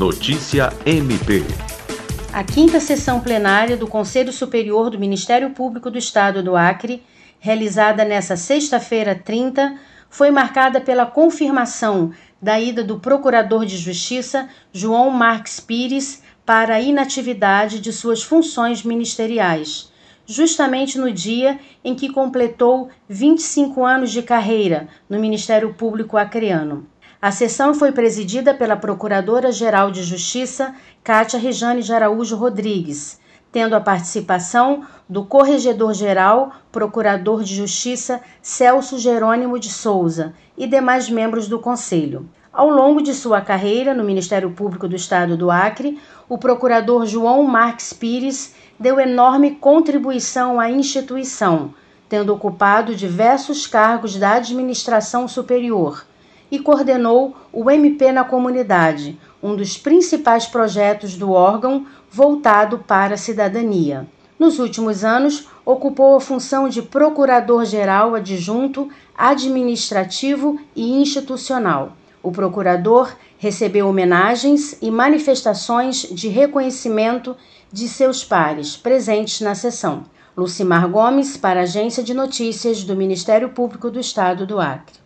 Notícia MP. A quinta sessão plenária do Conselho Superior do Ministério Público do Estado do Acre, realizada nesta sexta-feira 30, foi marcada pela confirmação da ida do Procurador de Justiça João Marques Pires para a inatividade de suas funções ministeriais, justamente no dia em que completou 25 anos de carreira no Ministério Público Acreano. A sessão foi presidida pela Procuradora-Geral de Justiça, Cátia Rejane de Araújo Rodrigues, tendo a participação do Corregedor-Geral, Procurador de Justiça Celso Jerônimo de Souza e demais membros do Conselho. Ao longo de sua carreira no Ministério Público do Estado do Acre, o procurador João Marques Pires deu enorme contribuição à instituição, tendo ocupado diversos cargos da administração superior e coordenou o MP na Comunidade, um dos principais projetos do órgão voltado para a cidadania. Nos últimos anos, ocupou a função de Procurador-Geral Adjunto Administrativo e Institucional. O procurador recebeu homenagens e manifestações de reconhecimento de seus pares presentes na sessão. Lucimar Gomes, para a Agência de Notícias do Ministério Público do Estado do Acre.